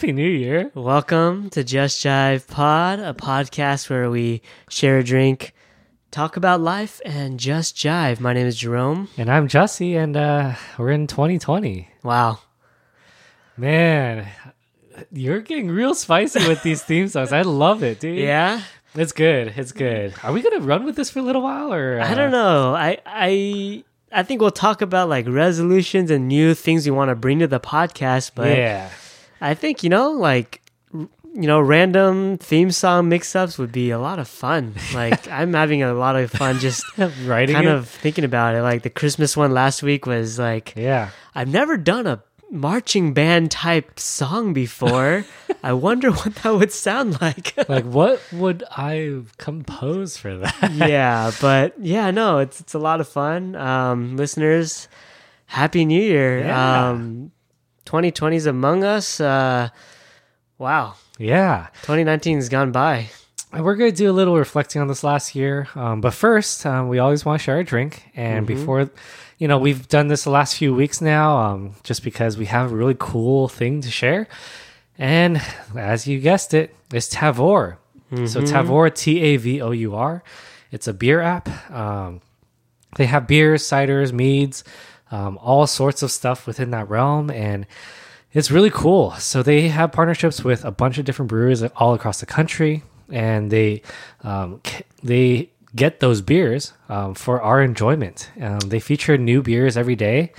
Happy New Year. Welcome to Just Jive Pod, a podcast where we share a drink, talk about life, and just jive. My name is Jerome. And I'm Jussie, and uh, we're in 2020. Wow. Man, you're getting real spicy with these theme songs. I love it, dude. Yeah? It's good. It's good. Are we gonna run with this for a little while, or uh, I don't know. I I I think we'll talk about like resolutions and new things we want to bring to the podcast, but Yeah, I think, you know, like you know, random theme song mix-ups would be a lot of fun. Like I'm having a lot of fun just writing kind it? of thinking about it. Like the Christmas one last week was like Yeah, I've never done a marching band type song before. I wonder what that would sound like. like what would I compose for that? yeah, but yeah, no, it's it's a lot of fun. Um, listeners, happy New Year. Yeah. Um, 2020 is among us. Uh, wow, yeah, 2019 has gone by. And we're gonna do a little reflecting on this last year. Um, but first, um, we always want to share a drink, and before. You know, we've done this the last few weeks now, um, just because we have a really cool thing to share. And as you guessed it, it's Tavour. So Tavour, T A V O U R. It's a beer app. Um, they have beers, ciders, meads, um, all sorts of stuff within that realm, and it's really cool. So they have partnerships with a bunch of different breweries all across the country, and they um, they get those beers um, for our enjoyment. Um, they feature new beers every day.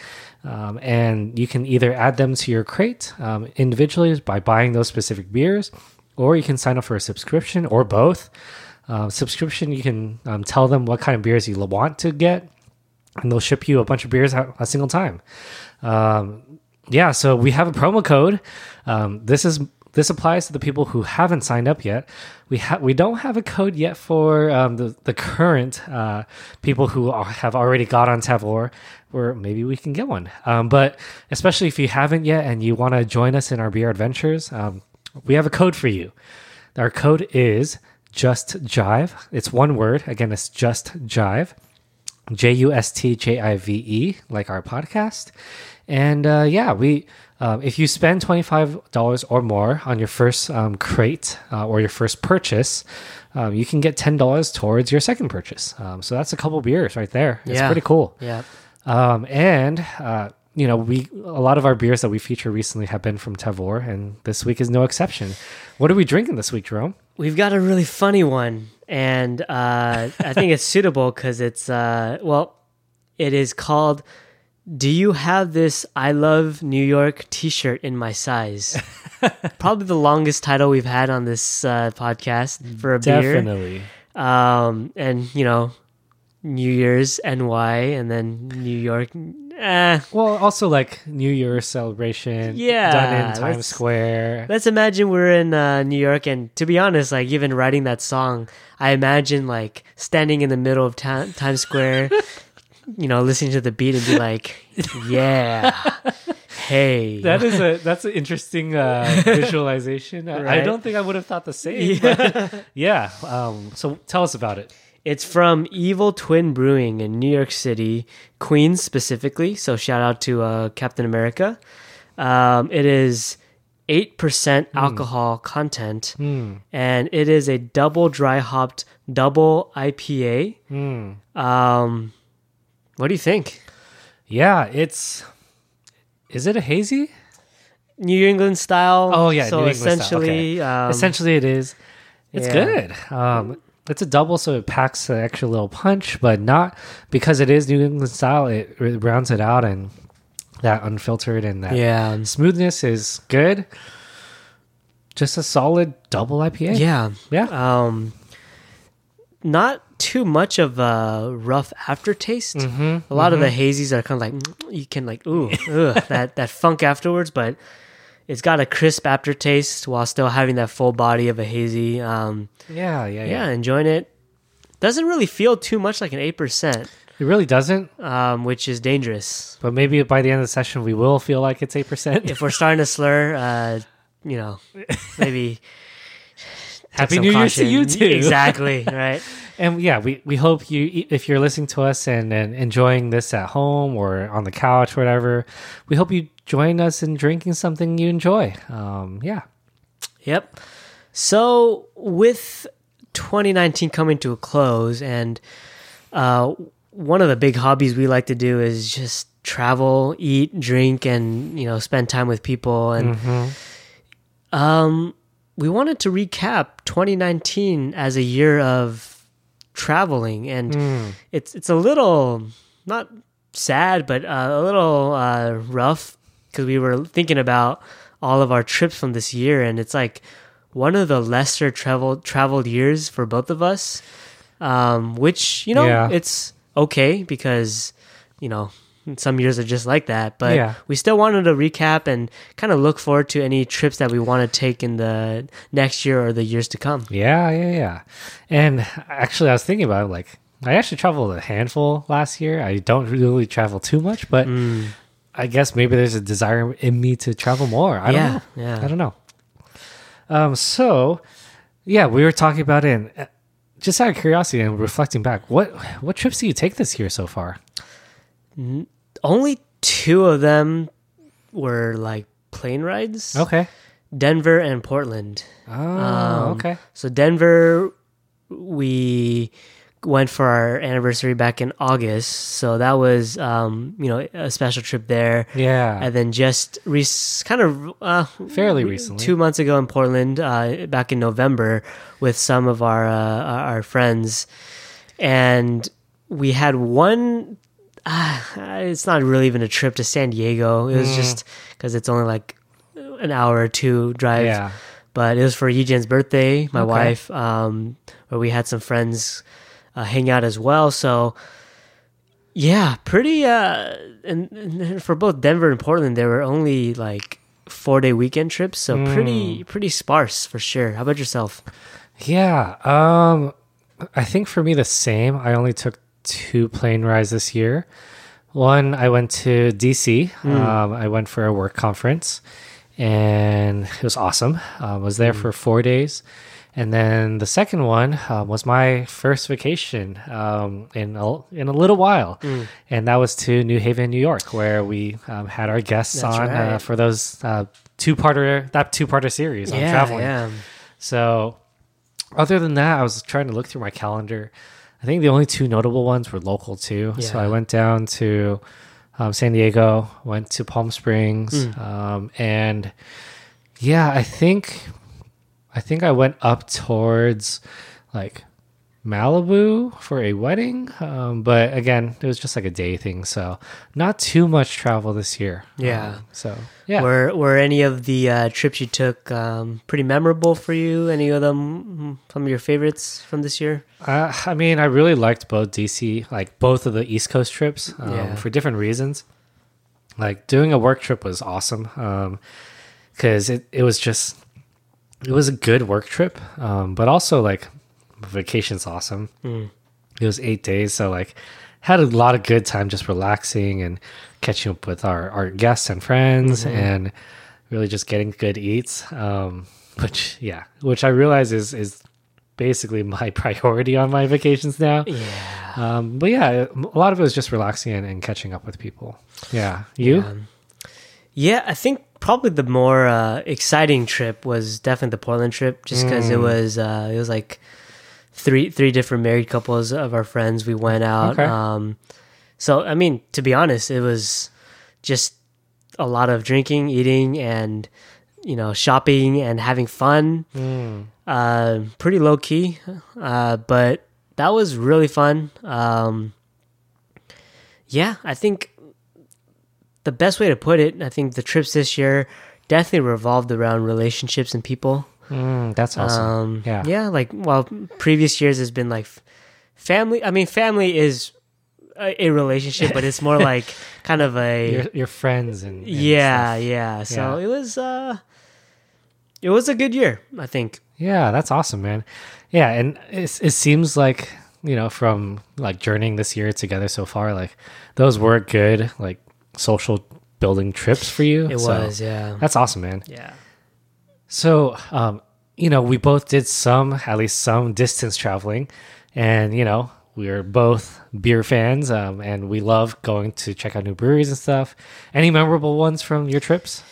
Um, and you can either add them to your crate um, individually by buying those specific beers, or you can sign up for a subscription or both. Uh, subscription, you can tell them what kind of beers you want to get, and they'll ship you a bunch of beers a single time. Um, yeah, so we have a promo code. Um, this is this applies to the people who haven't signed up yet. We have we don't have a code yet for um, the the current uh, people who are, have already got on Tavour, or maybe we can get one. Um, but especially if you haven't yet and you want to join us in our beer adventures, um, we have a code for you. Our code is just jive. It's one word. Again, it's just jive. J U S T J I V E, like our podcast. And uh, yeah, we um, if you spend twenty five dollars or more on your first um, crate uh, or your first purchase, um, you can get ten dollars towards your second purchase. Um, so that's a couple beers right there. It's Yeah. pretty cool. Yeah. Um, and uh, you know, we a lot of our beers that we feature recently have been from Tavour, and this week is no exception. What are we drinking this week, Jerome? We've got a really funny one, and uh, I think it's suitable because it's uh, well, it is called. Do you have this "I love New York" T-shirt in my size? Probably the longest title we've had on this uh, podcast for a beer. Definitely. Um, and you know, New Year's NY, and then New York. Eh, Well, also like New Year's celebration, Yeah, done in Times Square. Let's imagine we're in uh, New York, and to be honest, like even writing that song, I imagine like standing in the middle of ta- Times Square, you know, listening to the beat and be like, "Yeah, hey." That is a that's an interesting uh, visualization. I- I don't think I would have thought the same. but yeah. Um, so tell us about it. It's from Evil Twin Brewing in New York City, Queens specifically. So shout out to uh, Captain America. Um, it is eight percent alcohol content, and it is a double dry hopped double IPA. Um, what do you think? Yeah, it's. Is it a hazy? New England style. Oh yeah, So New England style. essentially, Okay. um, essentially it is. It's yeah. good. Um, it's a double, so it packs an extra little punch, but not because it is New England style. It, it rounds it out, and that unfiltered and that yeah, smoothness is good. Just a solid double IPA. yeah. yeah. um not too much of a rough aftertaste Mm-hmm, a lot of the hazies are kind of like you can like ooh ugh, that that funk afterwards but it's got a crisp aftertaste while still having that full body of a hazy um yeah, yeah, yeah yeah. enjoying it doesn't really feel too much like an 8% It really doesn't, um, which is dangerous but maybe by the end of the session we will feel like it's eight percent. if we're starting to slur uh you know maybe Happy New Year to you too. exactly right and yeah, we, we hope you, if you're listening to us and, and enjoying this at home or on the couch, or whatever, we hope you join us in drinking something you enjoy. Um, yeah. Yep. So with 2019 coming to a close, and uh, one of the big hobbies we like to do is just travel, eat, drink, and you know spend time with people. And um, we wanted to recap 2019 as a year of traveling, and it's it's a little not sad, but uh, a little uh, rough because we were thinking about all of our trips from this year, and it's like one of the lesser traveled traveled years for both of us. Um, which you know Yeah. it's okay because you know some years are just like that, but Yeah. we still wanted to recap and kind of look forward to any trips that we want to take in the next year or the years to come. Yeah, yeah, yeah. And actually, I was thinking about it, like I actually traveled a handful last year. I don't really travel too much, but Mm. I guess maybe there's a desire in me to travel more. I Yeah, don't know. yeah. I don't know. Um, so yeah, we were talking about it. And uh, just out of curiosity and reflecting back, what what trips do you take this year so far? Only two of them were like plane rides. Okay. Denver and Portland. Oh, Um, okay. So Denver, we went for our anniversary back in August. So that was, um, you know, a special trip there. Yeah. And then just re- kind of uh, Fairly recently. two months ago in Portland, uh, back in November, with some of our uh, our friends, and we had one. Uh, it's not really even a trip to San Diego. It was Mm. just because it's only like an hour or two drive. yeah. But it was for Yijan's birthday, my Okay. wife, um, where we had some friends uh, hang out as well. So, yeah, pretty. Uh, and, and for both Denver and Portland, there were only like four day weekend trips, so Hmm. pretty pretty sparse for sure. How about yourself? Yeah. Um I think for me the same. I only took two plane rides this year. One I went to DC. Um I went for a work conference and it was awesome. I was there for 4 days. And then the second one uh, was my first vacation um, in a, in a little while, and that was to New Haven, New York, where we um, had our guests That's on uh, for those uh, two parter that two parter series on yeah, traveling. yeah. So, other than that, I was trying to look through my calendar. I think the only two notable ones were local too. So I went down to um, San Diego, went to Palm Springs, um, and yeah, I think I think I went up towards like Malibu for a wedding. Um, but again, it was just like a day thing, so not too much travel this year. Yeah. Um, so yeah. Were were any of the uh, trips you took um, pretty memorable for you? Any of them some of your favorites from this year? Uh, I mean, I really liked both DC, like both of the East Coast trips, um, Yeah. for different reasons. Like doing a work trip was awesome because it it was just it was a good work trip, um, but also like vacation's awesome. It was eight days, so like had a lot of good time just relaxing and catching up with our our guests and friends and really just getting good eats. Um, which yeah, which I realize is is basically my priority on my vacations now. Yeah. Um, but yeah, a lot of it was just relaxing and, and catching up with people. Yeah, you? Um, yeah, I think probably the more uh, exciting trip was definitely the Portland trip, just because Mm. it was uh, it was like three three different married couples of our friends. We went out. Okay. Um, so I mean, to be honest, it was just a lot of drinking, eating, and you know, shopping and having fun. Mm. Uh, pretty low key, uh, but that was really fun. Um, yeah, I think the best way to put it, I think the trips this year definitely revolved around relationships and people. Mm, that's awesome. Um, Yeah. yeah, like well, previous years has been like family. I mean, family is a, a relationship, but it's more like kind of a your, your friends and, and yeah, stuff. yeah. So Yeah. it was uh, it was a good year, I think. Yeah, that's awesome, man. Yeah, and it, it seems like you know from like journeying this year together so far, like those were good like social building trips for you. It So was, yeah, That's awesome, man. yeah. So, um, you know, we both did some, at least some distance traveling. and you know we're both beer fans, um, and we love going to check out new breweries and stuff. Any memorable ones from your trips?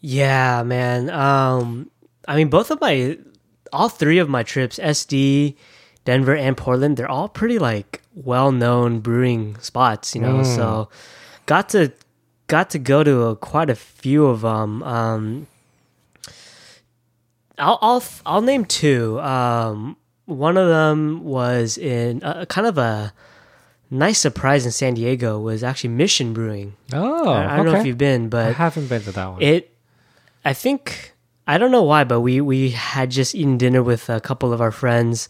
Yeah, man. Um, I mean, both of my, all three of my trips, SD, Denver, and Portland, they're all pretty like well-known brewing spots. You know, so got to got to go to a, quite a few of them. Um, I'll I'll I'll name two. Um, one of them was in a, kind of a nice surprise in San Diego was actually Mission Brewing. Oh, I, I don't know if you've been, but I haven't been to that one. it i think i don't know why but we we had just eaten dinner with a couple of our friends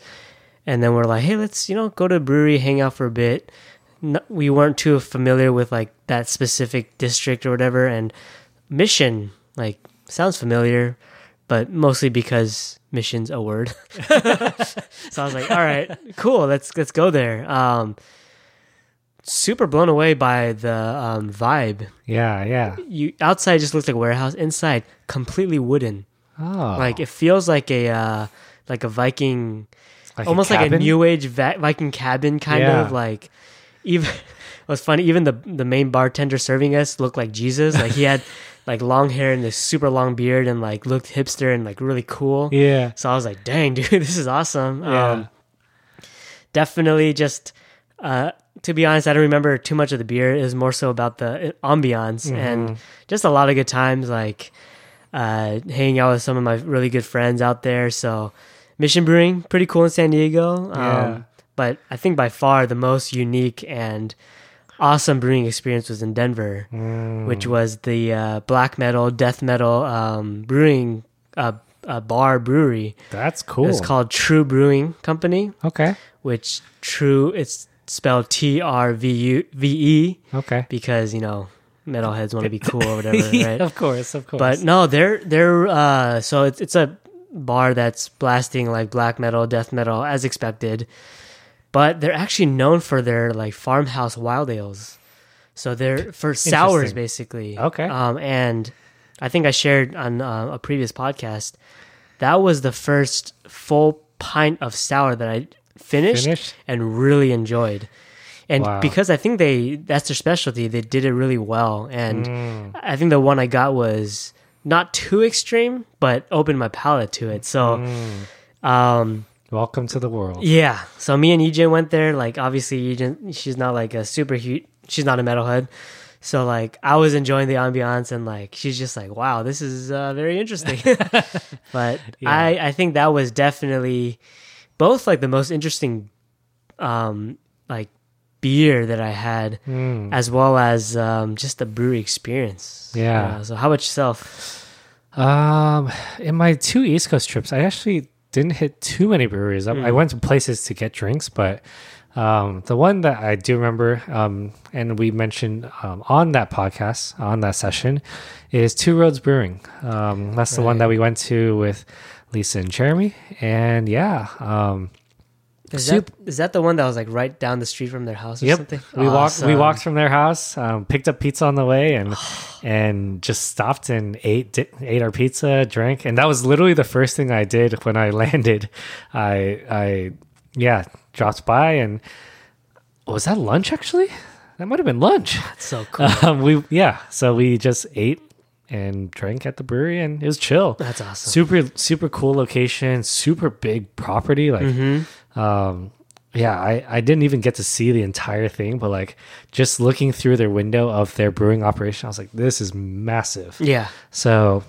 and then we're like hey let's you know go to a brewery hang out for a bit no, we weren't too familiar with like that specific district or whatever and mission like sounds familiar but mostly because mission's a word so i was like all right cool let's let's go there um super blown away by the um, vibe yeah, yeah. you outside just looks like a warehouse. Inside, completely wooden. Oh, Like it feels like a uh, like a Viking, Like a almost like a new age va- Viking cabin kind Yeah. of like. Even it was funny. Even the the main bartender serving us looked like Jesus. Like he had like long hair and this super long beard and like looked hipster and like really cool. yeah, So I was like, dang, dude, this is awesome. Yeah. Um, definitely just, uh, to be honest, I don't remember too much of the beer. It was more so about the uh, ambiance Mm-hmm. and just a lot of good times, like uh, hanging out with some of my really good friends out there. So, Mission Brewing, pretty cool in San Diego. Um, Yeah. But I think by far the most unique and awesome brewing experience was in Denver, Mm. which was the uh, black metal, death metal um, brewing uh, uh, bar brewery. that's cool. It's called TRVE Brewing Company, okay, which True it's spelled T R V U V E okay. because you know metalheads want to be cool or whatever, Yeah, right? of course, of course. But no, they're they're uh, so it's it's a bar that's blasting like black metal, death metal as expected, but they're actually known for their like farmhouse wild ales. So they're for sours basically. Okay. Um, and I think I shared on uh, a previous podcast that was the first full pint of sour that I finished, Finished? and really enjoyed. And Wow. because I think they that's their specialty, they did it really well. And Mm. I think the one I got was not too extreme, but opened my palate to it. So, Mm. um, Welcome to the world. yeah. So me and EJ went there. Like, obviously, EJ, she's not like a super huge. She's not a metalhead. So like, I was enjoying the ambiance, and like, she's just like, "Wow, this is uh, very interesting." but Yeah. I, I think that was definitely both like the most interesting, um, like beer that I had, Mm. as well as um, just the brewery experience. Yeah. Uh, so how about yourself? Um, in my two East Coast trips, I actually didn't hit too many breweries. I, I went to places to get drinks, but um, the one that I do remember, um, and we mentioned um, on that podcast, on that session, is Two Roads Brewing. Um, that's the one that we went to with Lisa and Jeremy, and yeah, um, Is that is that the one that was like right down the street from their house or Yep. something? We walked. We walked from their house, um, picked up pizza on the way, and and just stopped and ate di- ate our pizza, drank, and that was literally the first thing I did when I landed. I I yeah dropped by and was that lunch actually? That might have been lunch. That's so cool. Um, we yeah, so we just ate and drank at the brewery, and it was chill. That's awesome. Super super cool location, super big property. Like, Mm-hmm. Um, yeah, I I didn't even get to see the entire thing, but like just looking through their window of their brewing operation, I was like, this is massive. Yeah. So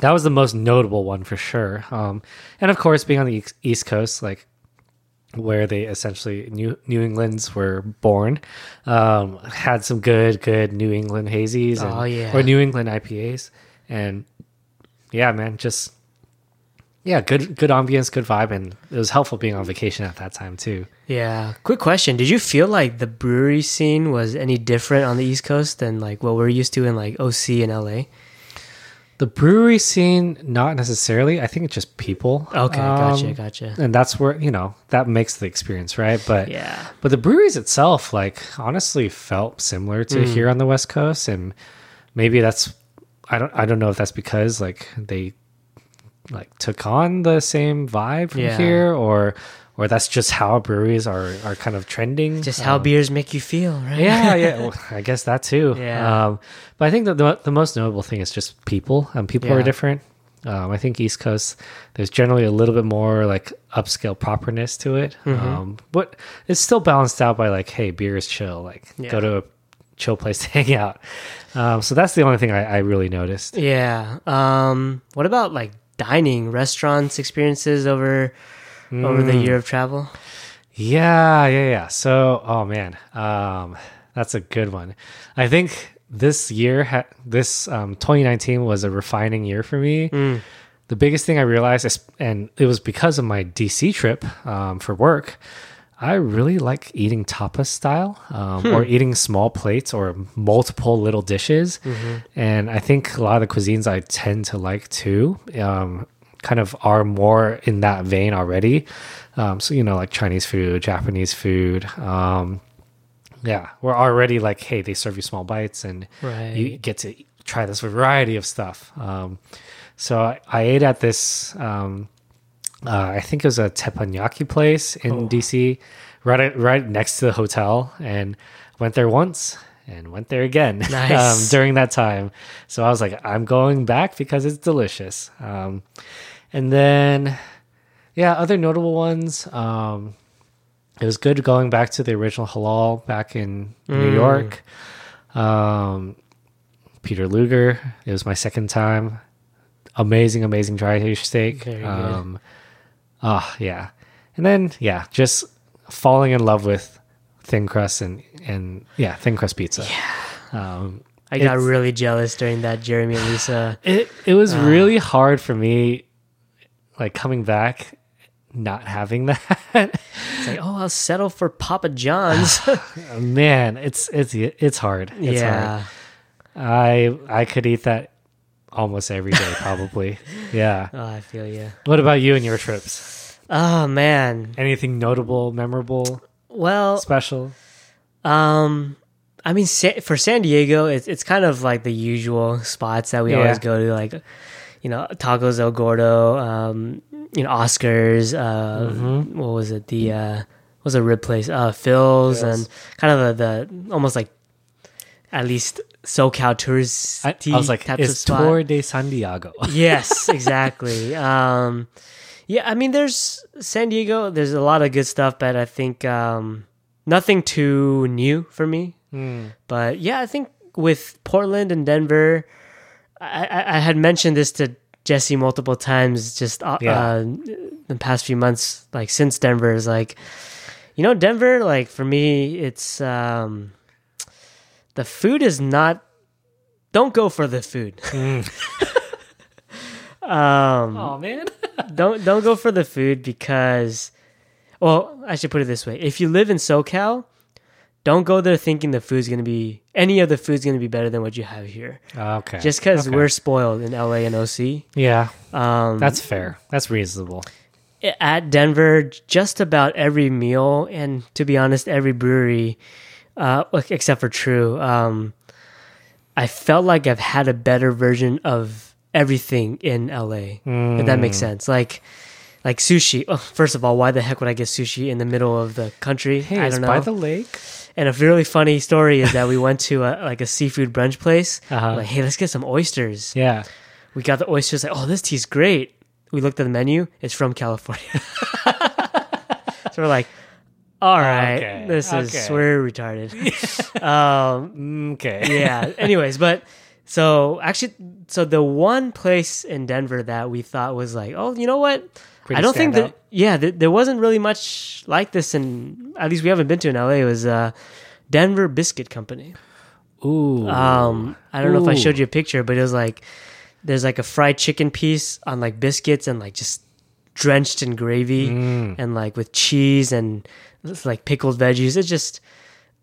that was the most notable one for sure. Um, and of course, being on the East Coast, like where they essentially New New England's were born, um, had some good good New England hazies, and, Oh, yeah. or New England IPAs, and yeah, man, just yeah, good good ambience, good vibe, and it was helpful being on vacation at that time too. Yeah. Quick question. Did you feel like the brewery scene was any different on the East Coast than like what we're used to in like OC and LA? The brewery scene, not necessarily. I think it's just people. Okay, gotcha, Um, gotcha. and that's where you know that makes the experience right but Yeah. but the breweries itself like honestly felt similar to Mm. here on the west coast and maybe that's i don't i don't know if that's because like they like took on the same vibe from Yeah. here or or that's just how breweries are are kind of trending. Just how Um, beers make you feel, right? yeah, yeah. Well, I guess that too. Yeah. Um, but I think that the, the most notable thing is just people. Um, people are different. Um, I think East Coast, there's generally a little bit more like upscale properness to it. Mm-hmm. Um, but it's still balanced out by like, hey, beer is chill. Like, Yeah. go to a chill place to hang out. Um, so that's the only thing I, I really noticed. Yeah. Um, what about like dining, restaurants, experiences over over Mm. the year of travel? Yeah, yeah, yeah. So, oh man, um, that's a good one. I think this year, ha- this um, 2019 was a refining year for me. The biggest thing I realized, is, and it was because of my DC trip um, for work. I really like eating tapas style um, or eating small plates or multiple little dishes. And I think a lot of the cuisines I tend to like too um, kind of are more in that vein already. Um, so, you know, like Chinese food, Japanese food. Um, yeah, we're already like, hey, they serve you small bites and you get to try this variety of stuff. Um, so I, I ate at this, um, uh, I think it was a teppanyaki place in Oh. DC, right right next to the hotel, and went there once and went there again Nice. um, during that time. So I was like, I'm going back because it's delicious. Um, and then, yeah, other notable ones. Um, it was good going back to the original halal back in Mm. New York. Um, Peter Luger. It was my second time. Amazing, amazing dry fish steak. Oh yeah, and then yeah, just falling in love with thin crust and and yeah, thin crust pizza. Yeah. Um, I got really jealous during that Jeremy and Lisa. it it was Ah. really hard for me, like coming back, not having that. It's like, oh, I'll settle for Papa John's. Man, it's it's it's hard. It's hard. yeah. I I could eat that almost every day, probably. yeah. Oh, I feel you. What about you and your trips? Oh man. Anything notable, memorable, Well, special? um, I mean, for San Diego, it's it's kind of like the usual spots that we Yeah. always go to, like you know, Tacos El Gordo, um, you know, Oscars. Uh, Mm-hmm. What was it? The uh, what was a rib place? Uh, Phil's, Phil's. and kind of the, the almost like at least SoCal tourist. I, I was like, types it's. Tour de San Diego. yes, exactly. Um, yeah, I mean, there's San Diego. There's a lot of good stuff, but I think um, nothing too new for me. But yeah, I think with Portland and Denver, I, I, I had mentioned this to Jesse multiple times. Just uh, Yeah. uh, the past few months, like since Denver is like, you know, Denver. Like for me, it's um, the food is not. Don't go for the food. um, Oh man. don't don't go for the food because well i should put it this way if you live in socal don't go there thinking the food's going to be any of the food's going to be better than what you have here okay. just because Okay. we're spoiled in la and oc yeah, um, that's fair. That's reasonable. at denver just about every meal and to be honest every brewery uh, except for true um, i felt like i've had a better version of everything in la if that makes sense. Like like sushi. Oh, first of all why the heck would i get sushi in the middle of the country? Hey, i don't know. by the lake. and a really funny story is that we went to a, like a seafood brunch place. Uh-huh. like hey let's get some oysters. Yeah. we got the oysters like oh this tastes great. We looked at the menu. It's from california. So we're like all right. Okay, this is okay. we're retarded. Um Okay. yeah. Anyways but so actually so the one place in denver that we thought was like oh you know what? Pretty i don't think that yeah th- there wasn't really much like this and at least we haven't been to in la it was uh denver biscuit company. Ooh. um i don't know if i showed you a picture but it was like there's like a fried chicken piece on like biscuits and like just drenched in gravy Mm. and like with cheese and it's like pickled veggies it's just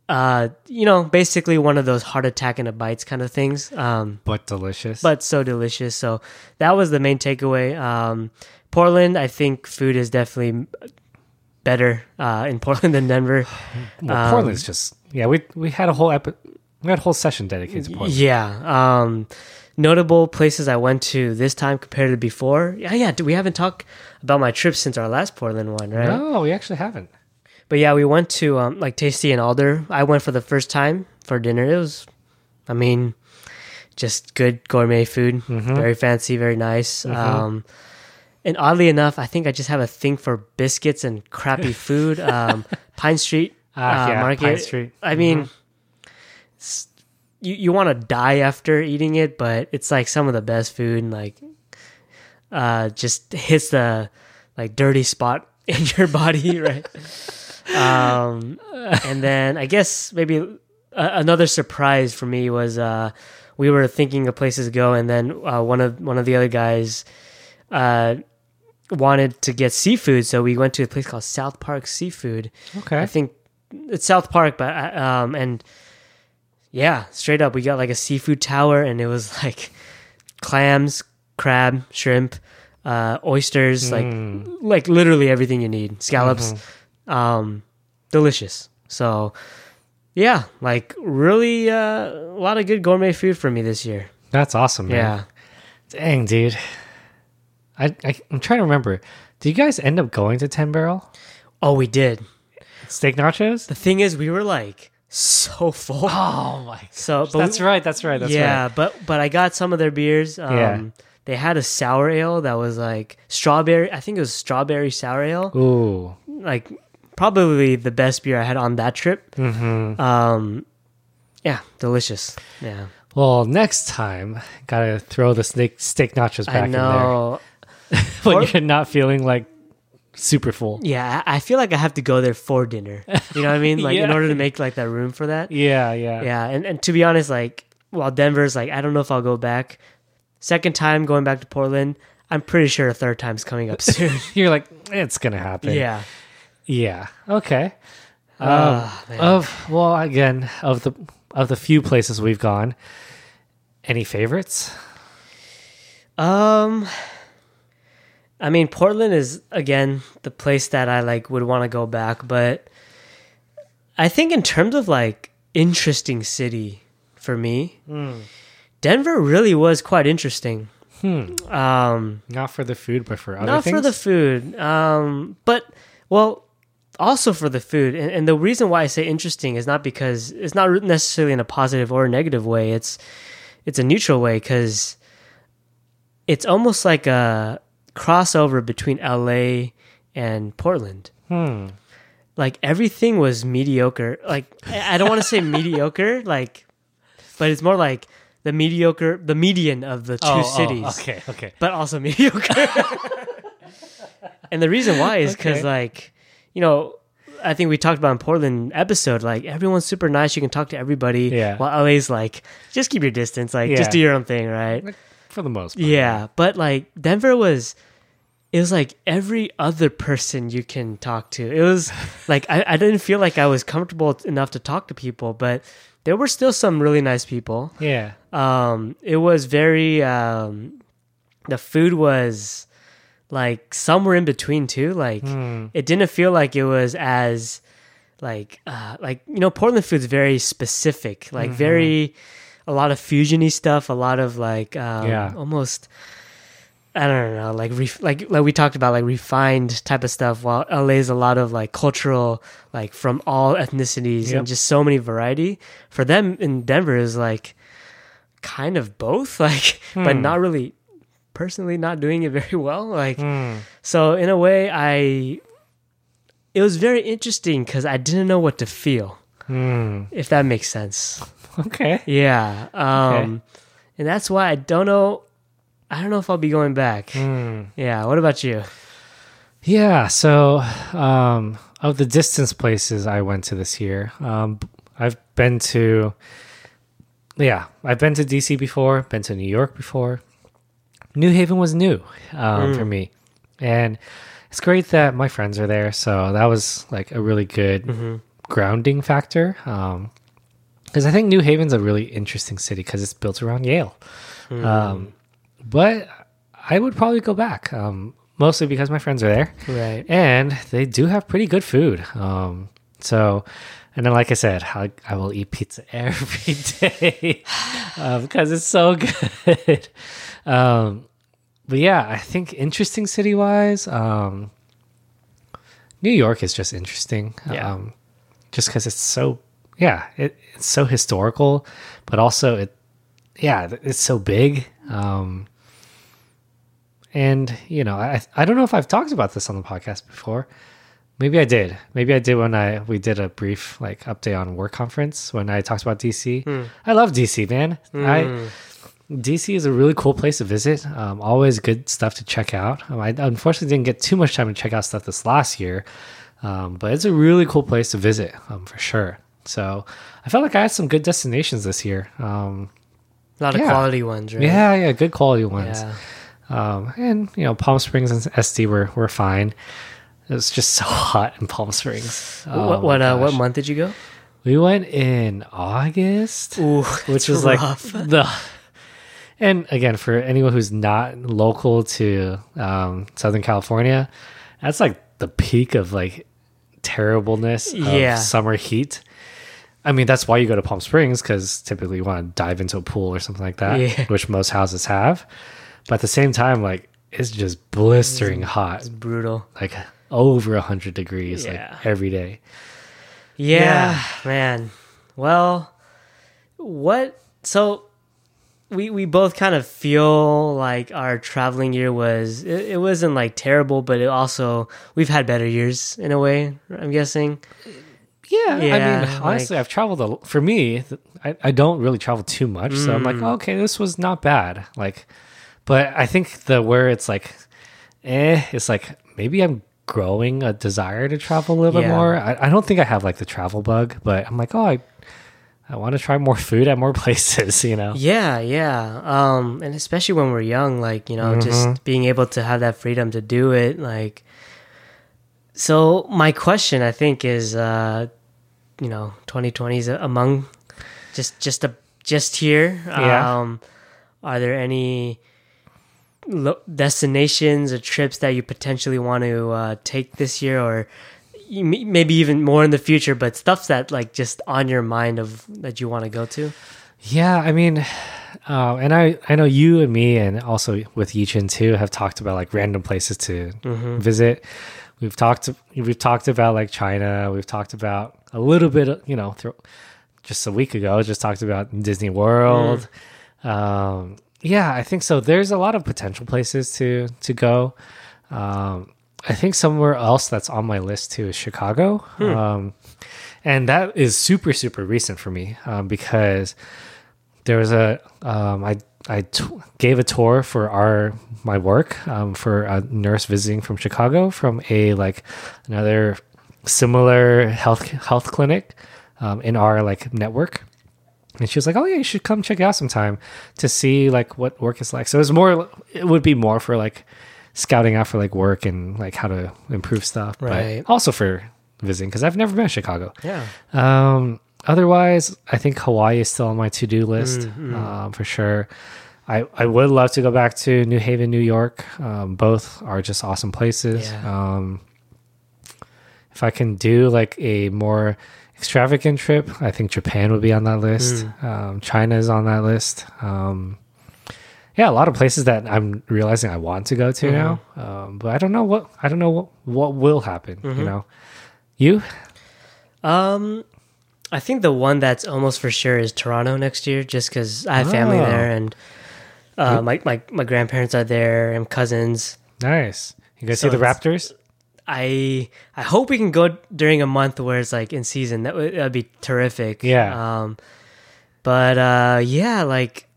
uh you know basically one of those heart attack in a bites kind of things um but delicious. but so delicious so that was the main takeaway um portland i think food is definitely better uh in portland than denver well, um, Portland's just yeah. We we had a whole epi- we had a whole session dedicated to Portland. Yeah. Um, notable places I went to this time compared to before. Yeah, yeah. We haven't talked about my trip since our last Portland one, right? No, we actually haven't. But yeah, we went to um, like Tasty and Alder. I went for the first time for dinner. It was, I mean, just good gourmet food, very fancy, very nice. Um, and oddly enough, I think I just have a thing for biscuits and crappy food. Um, Pine Street Ah, uh, yeah, Market. Pine Street. I mean, s- you you want to die after eating it, but it's like some of the best food. And like, uh, just hits the like dirty spot in your body, right? um, and then I guess maybe a- another surprise for me was uh, we were thinking of places to go, and then uh, one of one of the other guys uh, wanted to get seafood, so we went to a place called South Park Seafood. Okay. I think it's South Park, but uh, um, and yeah, straight up, we got like a seafood tower, and it was like clams, crab, shrimp, uh, oysters, like like literally everything you need, scallops, um, delicious. So yeah, like really uh, a lot of good gourmet food for me this year. That's awesome, man. Yeah. Dang, dude. I, I I'm trying to remember. Did you guys end up going to Ten Barrel Oh, we did. steak nachos? The thing is, we were like so full. Oh my! So, but That's we- right. That's right. That's yeah, right. but but I got some of their beers. Um, Yeah. They had a sour ale that was like strawberry. I think it was strawberry sour ale. Ooh. Like probably the best beer I had on that trip. Mm-hmm. Um, yeah, delicious. Yeah, Well, next time, gotta throw the steak steak nachos back in there when Or- you're not feeling like super full. Yeah, I feel like I have to go there for dinner. You know what I mean? Like in order to make like that room for that. Yeah, yeah, Yeah, and, and to be honest, like while Denver's like I don't know if I'll go back. Second time going back to Portland, I'm pretty sure a third time's coming up soon. You're like, it's gonna happen. yeah. Yeah. Okay. Um, Ah, of well, again, of the of the few places we've gone, any favorites? Um, I mean, Portland is again the place that I like would want to go back, but I think in terms of like interesting city for me, Denver really was quite interesting. Hmm. Um, Not for the food, but for other not things. for the food, um, but well, also for the food. And, and the reason why I say interesting is not because it's not necessarily in a positive or a negative way. It's it's a neutral way because it's almost like a crossover between LA and Portland. Hmm. Like everything was mediocre. Like I don't want to say mediocre, like, but it's more like the mediocre, the median of the two Oh, oh, cities okay, okay. but also mediocre. and the reason why is because, Okay. like, you know, I think we talked about in Portland episode, like everyone's super nice. You can talk to everybody. Yeah. While LA's like, just keep your distance. Like, Yeah. just do your own thing, right? For the most part. Yeah. But like Denver was, it was like every other person you can talk to. It was like I, I didn't feel like I was comfortable enough to talk to people, but there were still some really nice people Yeah. um it was very um the food was like somewhere in between too like Hmm. it didn't feel like it was as like uh like you know portland food's very specific like Mm-hmm. very a lot of fusiony stuff a lot of like um Yeah. almost I don't know, like ref- like like we talked about, like refined type of stuff. While LA is a lot of like cultural, like from all ethnicities Yep. and just so many variety. For them in Denver is like kind of both, like, but Hmm. not really. Personally, not doing it very well. Like, Hmm. so in a way, I it was very interesting because I didn't know what to feel, Hmm. if that makes sense. Okay. Yeah. Um, and that's why I don't know. I don't know if I'll be going back. Hmm. Yeah. What about you? Yeah. So, um, of the distance places I went to this year, um, I've been to, yeah, I've been to DC before, been to New York before. New Haven was new um, for me. And it's great that my friends are there. So that was like a really good grounding factor. Um, because I think New Haven's a really interesting city because it's built around Yale. Um, but I would probably go back, um, mostly because my friends are there Right. and they do have pretty good food. Um, so, and then like I said, I, I will eat pizza every day. uh, because it's so good. um, but yeah, I think interesting city wise, um, New York is just interesting. Yeah. Um, just because it's so, yeah, it, it's so historical, but also it, yeah, it's so big. Um, and you know, I I don't know if I've talked about this on the podcast before. Maybe I did. Maybe I did when I we did a brief like update on work conference when I talked about DC. I love DC, man. I DC is a really cool place to visit. Um, always good stuff to check out. Um, I unfortunately didn't get too much time to check out stuff this last year, um, but it's a really cool place to visit um, for sure. So I felt like I had some good destinations this year. Um, A lot of quality ones, right? yeah, yeah, good quality ones. Yeah. Um, and you know, Palm Springs and SD were were fine. It was just so hot in Palm Springs. Oh what what, uh, what month did you go? We went in August, Ooh, which was rough. like the. And again, for anyone who's not local to um, Southern California, that's like the peak of like terribleness of Yeah. summer heat. I mean, that's why you go to Palm Springs because typically you want to dive into a pool or something like that, Yeah. which most houses have. But at the same time, like it's just blistering Mm. hot, It's brutal. like over a hundred degrees, Yeah. like every day. Yeah, man. Well, what? So we we both kind of feel like our traveling year was it, it wasn't like terrible, but it also we've had better years in a way. I'm guessing. Yeah, Yeah, I mean, honestly, I've traveled a, for me. I, I don't really travel too much, so I'm Mm. like, okay, this was not bad. Like, but I think the where it's like, eh, it's like maybe I'm growing a desire to travel a little bit more. I, I don't think I have like the travel bug, but I'm like, oh, I, I want to try more food at more places. You know? Yeah, yeah. Um, and especially when we're young, like you know, Mm-hmm. just being able to have that freedom to do it, like. So my question, I think, is, uh, you know, 2020 is among just just a just here. Yeah. Um, are there any lo- destinations or trips that you potentially want to uh, take this year, or maybe even more in the future? But stuff that like just on your mind of that you want to go to. Yeah, I mean, uh, and I I know you and me, and also with Yichin too, have talked about like random places to visit. We've talked we've talked about like China. We've talked about a little bit, of, you know, just a week ago, just talked about Disney World. Um, yeah, I think so. There's a lot of potential places to to go. Um, I think somewhere else that's on my list too is Chicago. Um, and that is super super recent for me um, because there was a um, I I t- gave a tour for our my work um, for a nurse visiting from Chicago from a like another similar health health clinic um, in our like network. And she was like, "Oh yeah, you should come check it out sometime to see like what work is like." So it was more. It would be more for like scouting out for like work and like how to improve stuff, Right. but also for visiting because I've never been to Chicago. Yeah. Um, otherwise, I think Hawaii is still on my to do list Mm-hmm. um, for sure. I, I would love to go back to New Haven, New York. Um, both are just awesome places. Yeah. Um, if I can do like a more extravagant trip, I think Japan would be on that list. Mm. Um, China is on that list. Um, yeah, a lot of places that I'm realizing I want to go to now, Mm-hmm. um, but I don't know what I don't know what, what will happen. Mm-hmm. You know, you Um, I think the one that's almost for sure is Toronto next year, just because I have family Oh. there and uh, my, my my grandparents are there and cousins. nice. You guys So see the Raptors? I I hope we can go during a month where it's like in season. That would that'd be terrific. Yeah. Um, but uh, yeah, like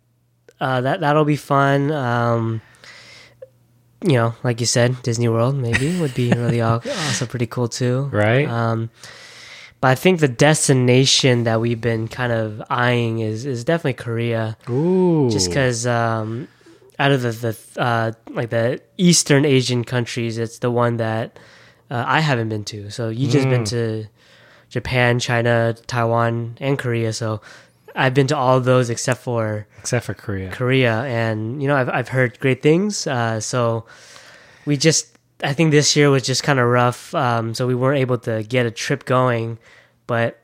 uh, that that'll be fun. Um, you know, like you said, Disney World maybe would be really also pretty cool too. Right. Um, but I think the destination that we've been kind of eyeing is is definitely Korea, Ooh. just because um, out of the the uh, like the Eastern Asian countries, it's the one that uh, I haven't been to. So you just been Mm. to Japan, China, Taiwan, and Korea. So I've been to all of those except for except for Korea. Korea, and you know I've I've heard great things. Uh, so we just I think this year was just kind of rough. Um, so we weren't able to get a trip going, but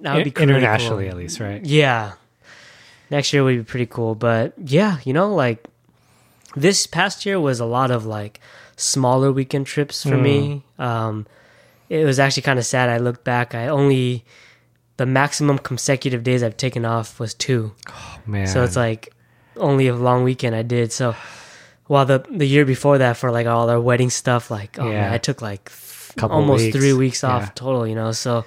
that would be really internationally, cool. at least, right? Yeah, next year would be pretty cool. But yeah, you know, like this past year was a lot of like smaller weekend trips for me. Um, it was actually kind of sad. I looked back. I only the maximum consecutive days I've taken off was two. Oh Man. So it's like only a long weekend I did. So while the the year before that for like all our wedding stuff, like oh Yeah. man, I took like Couple almost weeks. three weeks off Yeah. total. You know, so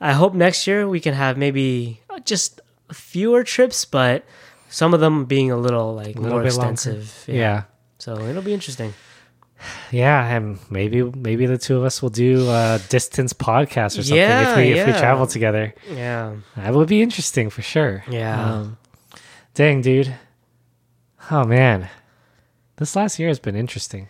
I hope next year we can have maybe just fewer trips, but some of them being a little like A little more extensive. yeah. So it'll be interesting. Yeah, and maybe maybe the two of us will do a distance podcast or something Yeah, if we if we travel together. Yeah. That would be interesting for sure. Yeah. Um, dang, dude. Oh man, this last year has been interesting.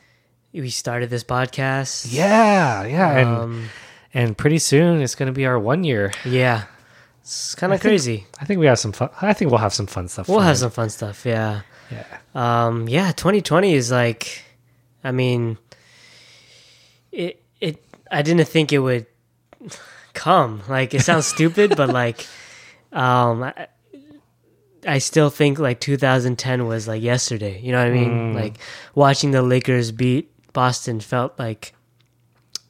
we started this podcast. Yeah, yeah, and Um, and pretty soon it's gonna be our one year. yeah. It's kind of think- crazy. I think we have some fun. I think we'll have some fun stuff. We'll have it. some fun stuff. Yeah. Yeah. Um, yeah, 2020 is like, I mean, it, it, I didn't think it would come. Like, it sounds stupid, but like, um, I, I still think like 2010 was like yesterday. You know what I mean? Mm. Like, watching the Lakers beat Boston felt like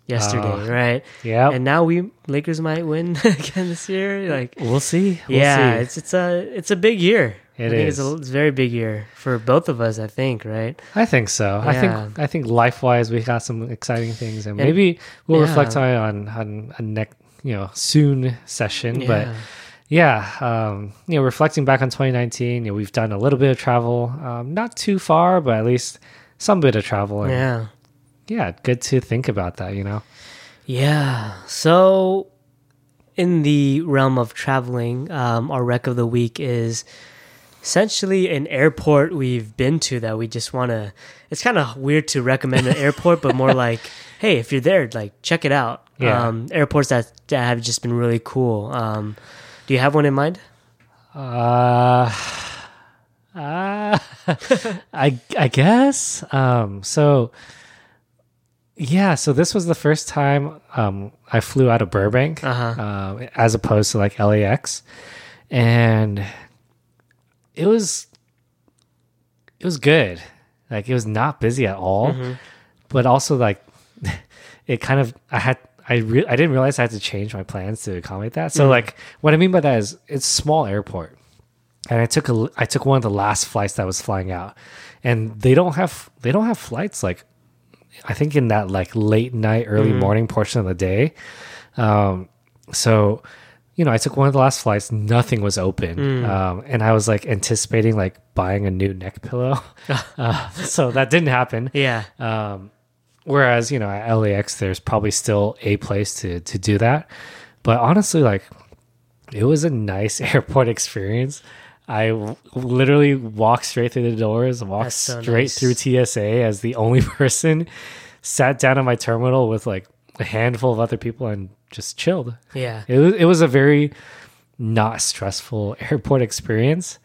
yesterday, Oh. right? Yeah. And now we, Lakers might win again this year. Like, we'll see. We'll yeah, see. it's it's a it's a big year. It I think. It's a, it's a very big year for both of us. I think, right? I think so. I think I think life wise we got some exciting things, and, And- maybe we'll yeah. reflect on it on a next you know soon session. But Yeah. yeah, um, you know, reflecting back on 2019, you know, we've done a little bit of travel, um, not too far, but at least some bit of travel. And yeah. yeah, good to think about that. You know, yeah. So, in the realm of traveling, um, our rec of the week is essentially an airport we've been to that we just want to. It's kind of weird to recommend an airport, but more like, hey, if you're there, like check it out. Yeah. Um, airports that that have just been really cool. Um, do you have one in mind? uh, uh I I guess. Um, so yeah, so this was the first time um I flew out of Burbank. Uh-huh. um, as opposed to like LAX, and it was it was good. Like it was not busy at all, mm-hmm. but also like it kind of I had I re- I didn't realize I had to change my plans to accommodate that. So mm. like what I mean by that is it's small airport, and I took a I took one of the last flights that was flying out, and they don't have they don't have flights like I think in that like late night, early mm. morning portion of the day. Um, so, you know, I took one of the last flights. Nothing was open, um, and I was like anticipating like buying a new neck pillow. uh, so that didn't happen. Yeah. Um, whereas you know at LAX, there's probably still a place to to do that. But honestly, like it was a nice airport experience. I w- literally walked straight through the doors, walked so straight nice. through TSA as the only person, sat down at my terminal with like a handful of other people and just chilled. Yeah. It was, it was a very not stressful airport experience.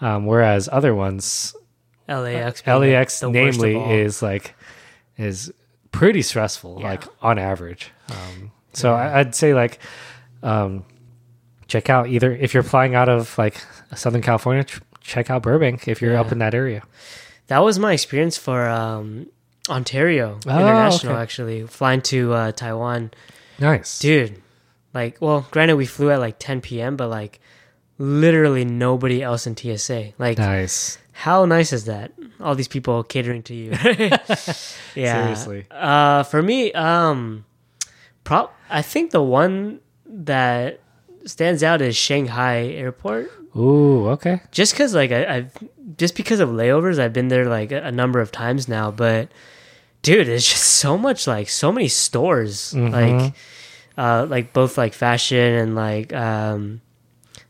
Um, whereas other ones, LAX. being LAX the worst of namely is like is pretty stressful, Yeah. like on average. Um, so I, I'd say like um, check out either if you're flying out of like Southern California, tr- check out Burbank if you're up in that area. That was my experience for um, Ontario Oh, International, okay. actually flying to uh, Taiwan, Nice, dude. Like, well, granted, we flew at like 10 p.m., but like, literally nobody else in TSA. Like, nice. how nice is that? All these people catering to you. yeah. Seriously. Uh, for me, um, prop. I think the one that stands out is Shanghai Airport. Ooh, okay. just because like I, I've just because of layovers, I've been there like a, a number of times now. But dude, it's just so much like so many stores, like uh, like both like fashion and like um,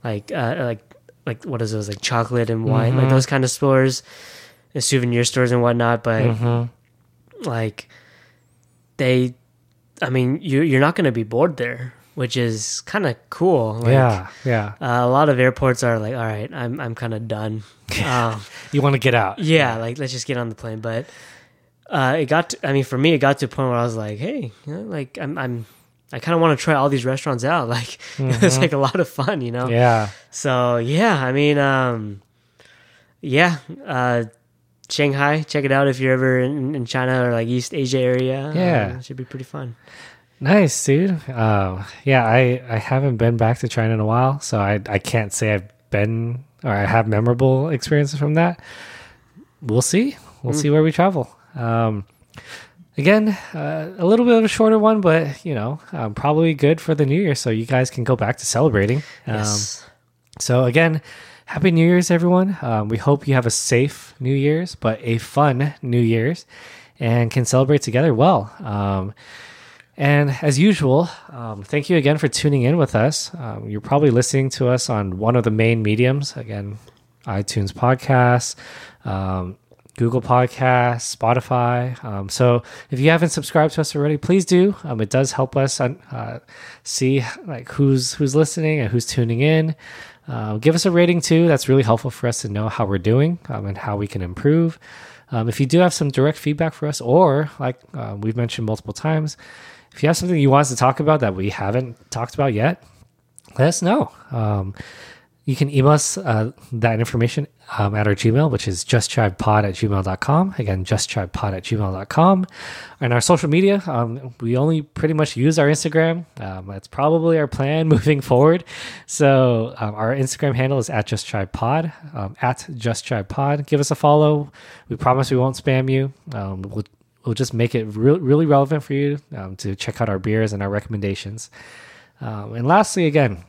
like uh, like like what is those like chocolate and wine, like those kind of stores, and souvenir stores and whatnot. But Mm-hmm. like they, I mean, you you're not gonna be bored there, which is kind of cool. Like, yeah, yeah. uh, a lot of airports are like, all right, I'm I'm kind of done. um, You want to get out? yeah, like let's just get on the plane. But uh, it got, to, I mean, for me, it got to a point where I was like, hey, you know, like I'm I'm I kind of want to try all these restaurants out. Like it's like a lot of fun, you know. Yeah. So yeah, I mean, um, yeah, uh, Shanghai. Check it out if you're ever in, in China or like East Asia area. Yeah. um, it should be pretty fun. Nice, dude. Uh, yeah, I, I haven't been back to China in a while, so I I can't say I've been or I have memorable experiences from that. We'll see. We'll see where we travel. Um, again, uh, a little bit of a shorter one, but you know, um, probably good for the new year, so you guys can go back to celebrating. Um, Yes. so again, happy New Year's, everyone. Um, we hope you have a safe New Year's, but a fun New Year's, and can celebrate together well. Um, and as usual, um, thank you again for tuning in with us. Um, you're probably listening to us on one of the main mediums. Again, iTunes podcasts, um, Google Podcasts, Spotify. Um, so if you haven't subscribed to us already, please do. Um, it does help us uh, see like who's who's listening and who's tuning in. Uh, give us a rating too. That's really helpful for us to know how we're doing um, and how we can improve. Um, if you do have some direct feedback for us, or like uh, we've mentioned multiple times, if you have something you want us to talk about that we haven't talked about yet, let us know. You can email us uh, that information um, at our Gmail, which is justtribepod at gmail.com. Again, justtribepod at gmail.com. And our social media, um, we only pretty much use our Instagram. Um, that's probably our plan moving forward. So um, our Instagram handle is at justtribepod, um, at justtribepod. Give us a follow. We promise we won't spam you. Um, we'll, we'll just make it re- really relevant for you um, to check out our beers and our recommendations. And lastly, again,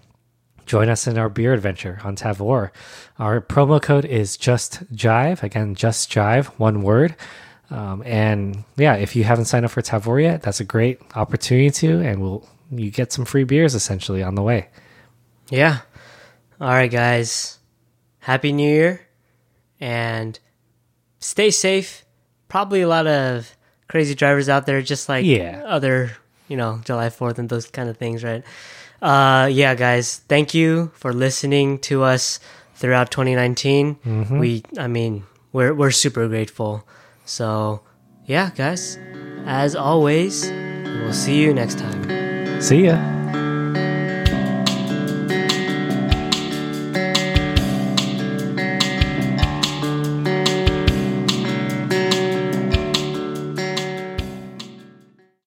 join us in our beer adventure on Tavour. Our promo code is just jive. Again, just jive, one word. Um, and yeah, if you haven't signed up for Tavour yet, that's a great opportunity to, and we'll you get some free beers essentially on the way. Yeah. All right, guys. Happy New Year, and stay safe. Probably a lot of crazy drivers out there, just like Yeah. other, you know, July Fourth and those kind of things, right? Uh, yeah, guys. Thank you for listening to us throughout 2019. We, I mean, we're we're super grateful. So, yeah, guys. As always, we'll see you next time. See ya.